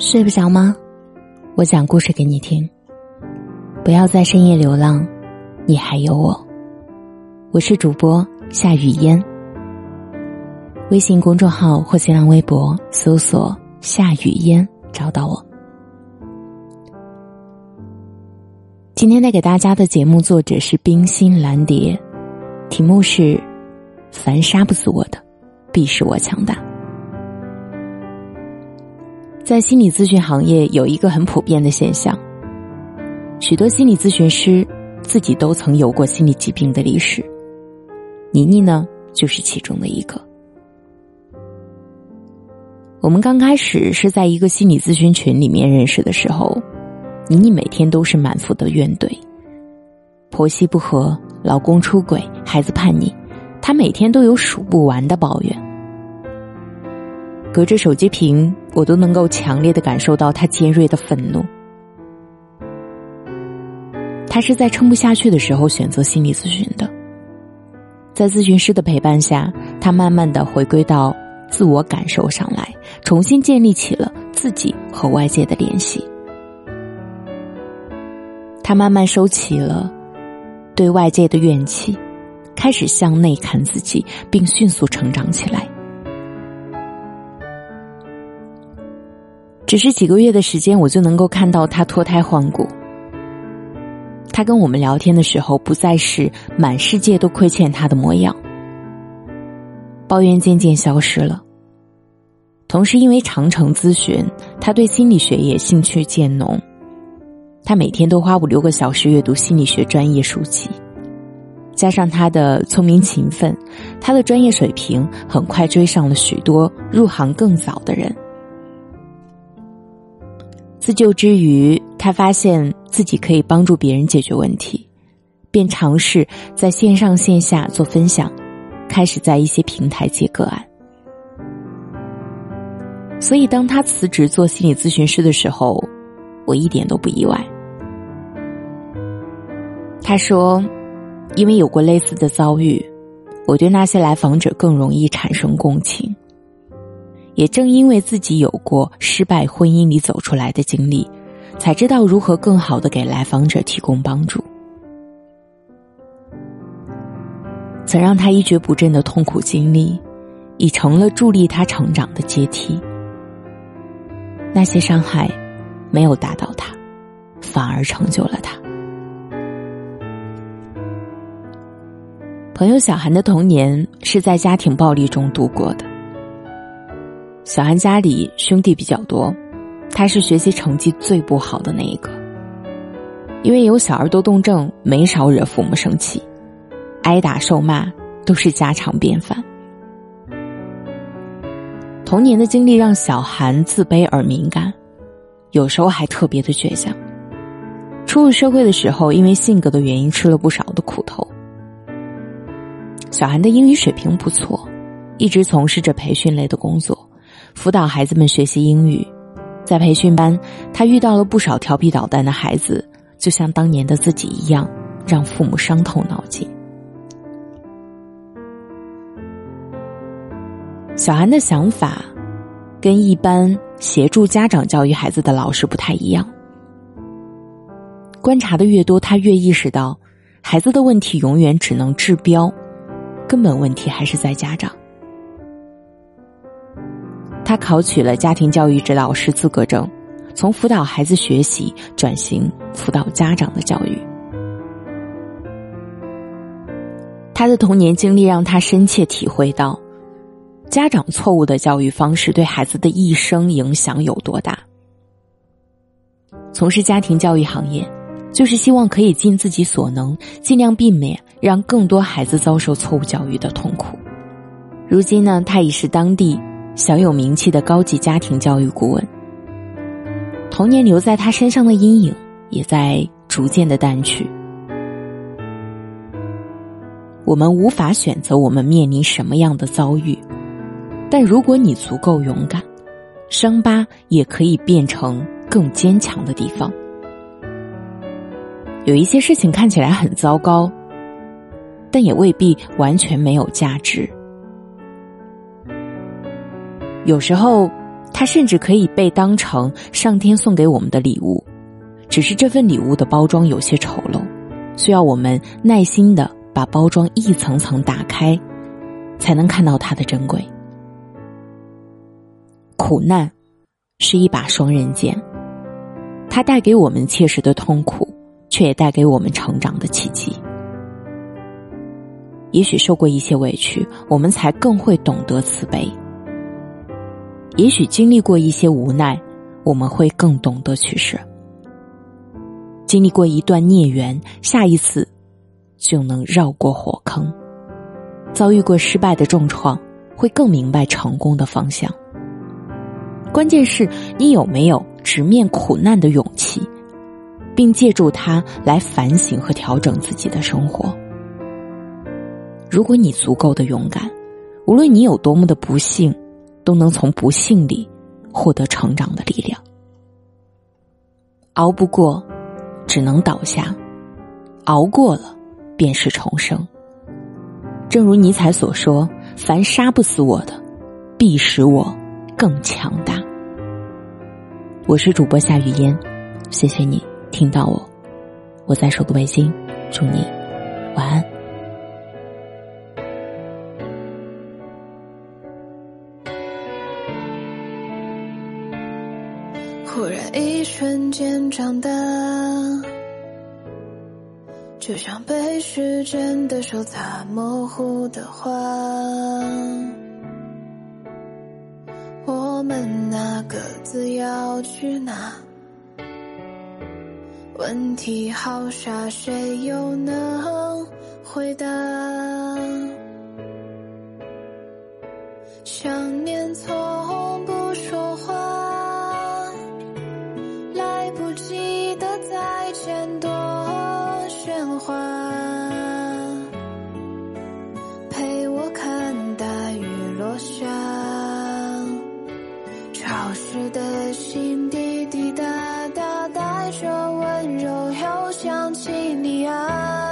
睡不着吗？我讲故事给你听。不要在深夜流浪，你还有我。我是主播夏雨嫣。微信公众号或新浪微博搜索“夏雨嫣”找到我。今天带给大家的节目作者是冰心蓝蝶，题目是“凡杀不死我的，必使我强大”。在心理咨询行业，有一个很普遍的现象：许多心理咨询师自己都曾有过心理疾病的历史。倪妮呢，就是其中的一个。我们刚开始是在一个心理咨询群里面认识的时候，倪妮每天都是满腹的怨怼，婆媳不和、老公出轨、孩子叛逆，她每天都有数不完的抱怨。隔着手机屏，我都能够强烈的感受到他尖锐的愤怒。他是在撑不下去的时候选择心理咨询的，在咨询师的陪伴下，他慢慢的回归到自我感受上来，重新建立起了自己和外界的联系。他慢慢收起了对外界的怨气，开始向内看自己，并迅速成长起来。只是几个月的时间，我就能够看到他脱胎换骨。他跟我们聊天的时候，不再是满世界都亏欠他的模样，抱怨渐渐消失了。同时，因为长程咨询，他对心理学也兴趣渐浓。他每天都花五六个小时阅读心理学专业书籍，加上他的聪明勤奋，他的专业水平很快追上了许多入行更早的人。自救之余，他发现自己可以帮助别人解决问题，便尝试在线上线下做分享，开始在一些平台接个案。所以，当他辞职做心理咨询师的时候，我一点都不意外。他说：“因为有过类似的遭遇，我对那些来访者更容易产生共情。”也正因为自己有过失败婚姻里走出来的经历，才知道如何更好的给来访者提供帮助。曾让他一蹶不振的痛苦经历，已成了助力他成长的阶梯。那些伤害，没有打倒他，反而成就了他。朋友小韩的童年是在家庭暴力中度过的。小韩家里兄弟比较多，他是学习成绩最不好的那一个。因为有小儿多动症，没少惹父母生气，挨打受骂都是家常便饭。童年的经历让小韩自卑而敏感，有时候还特别的倔强。初入社会的时候，因为性格的原因，吃了不少的苦头。小韩的英语水平不错，一直从事着培训类的工作。辅导孩子们学习英语，在培训班，他遇到了不少调皮捣蛋的孩子，就像当年的自己一样，让父母伤透脑筋。小韩的想法跟一般协助家长教育孩子的老师不太一样。观察的越多，他越意识到，孩子的问题永远只能治标，根本问题还是在家长。他考取了家庭教育指导师资格证，从辅导孩子学习转型辅导家长的教育。他的童年经历让他深切体会到，家长错误的教育方式对孩子的一生影响有多大。从事家庭教育行业，就是希望可以尽自己所能，尽量避免让更多孩子遭受错误教育的痛苦。如今呢，他已是当地。小有名气的高级家庭教育顾问，童年留在他身上的阴影也在逐渐的淡去。我们无法选择我们面临什么样的遭遇，但如果你足够勇敢，伤疤也可以变成更坚强的地方。有一些事情看起来很糟糕，但也未必完全没有价值。有时候，它甚至可以被当成上天送给我们的礼物，只是这份礼物的包装有些丑陋，需要我们耐心的把包装一层层打开，才能看到它的珍贵。苦难是一把双刃剑，它带给我们切实的痛苦，却也带给我们成长的契机。也许受过一些委屈，我们才更会懂得慈悲；也许经历过一些无奈，我们会更懂得取舍。经历过一段孽缘，下一次就能绕过火坑；遭遇过失败的重创，会更明白成功的方向。关键是你有没有直面苦难的勇气，并借助它来反省和调整自己的生活。如果你足够的勇敢，无论你有多么的不幸，都能从不幸里获得成长的力量。熬不过，只能倒下；熬过了，便是重生。正如尼采所说：“凡杀不死我的，必使我更强大。”我是主播夏雨嫣，谢谢你听到我，我在首都北京，祝你晚安。忽然一瞬间长大，就像被时间的手擦模糊的画。我们那各自要去哪？问题好傻，谁又能回答？想念从不说话。想潮湿的心滴滴答答带着温柔又想起你啊。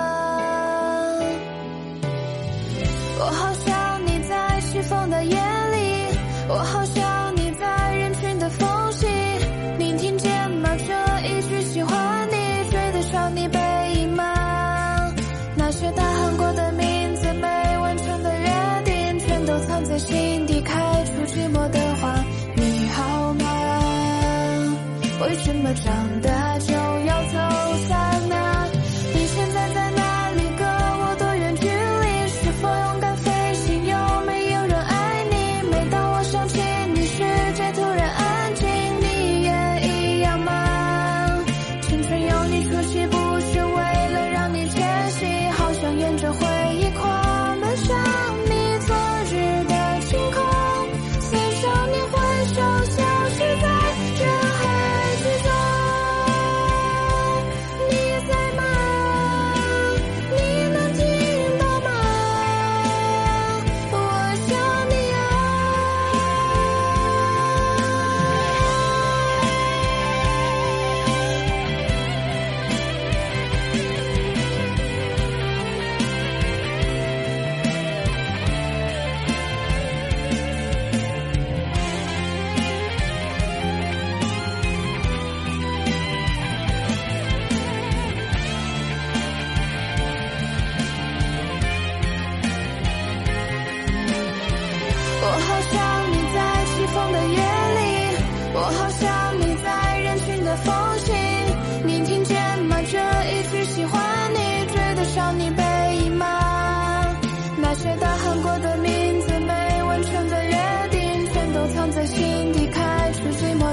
怎么长大就要走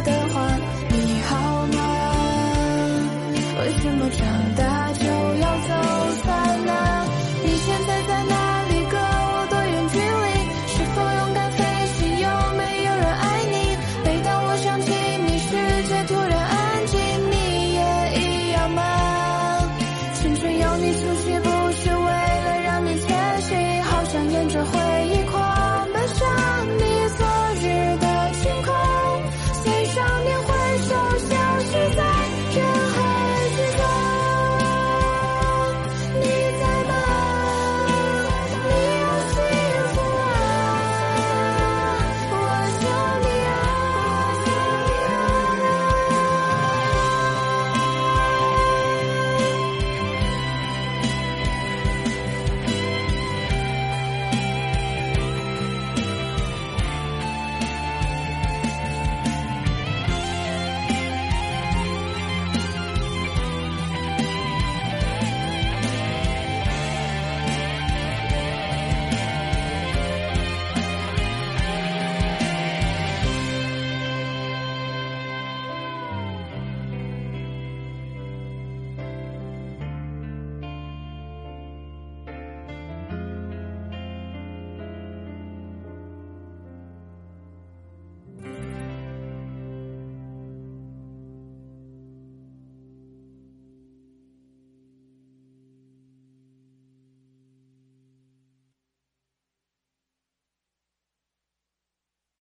的话，你好吗？为什么长大就要走散呢？你现在在哪里？隔我多远距离？是否勇敢飞行？有没有人爱你？每当我想起你，世界突然安静。你也一样吗？青春有你，出席不？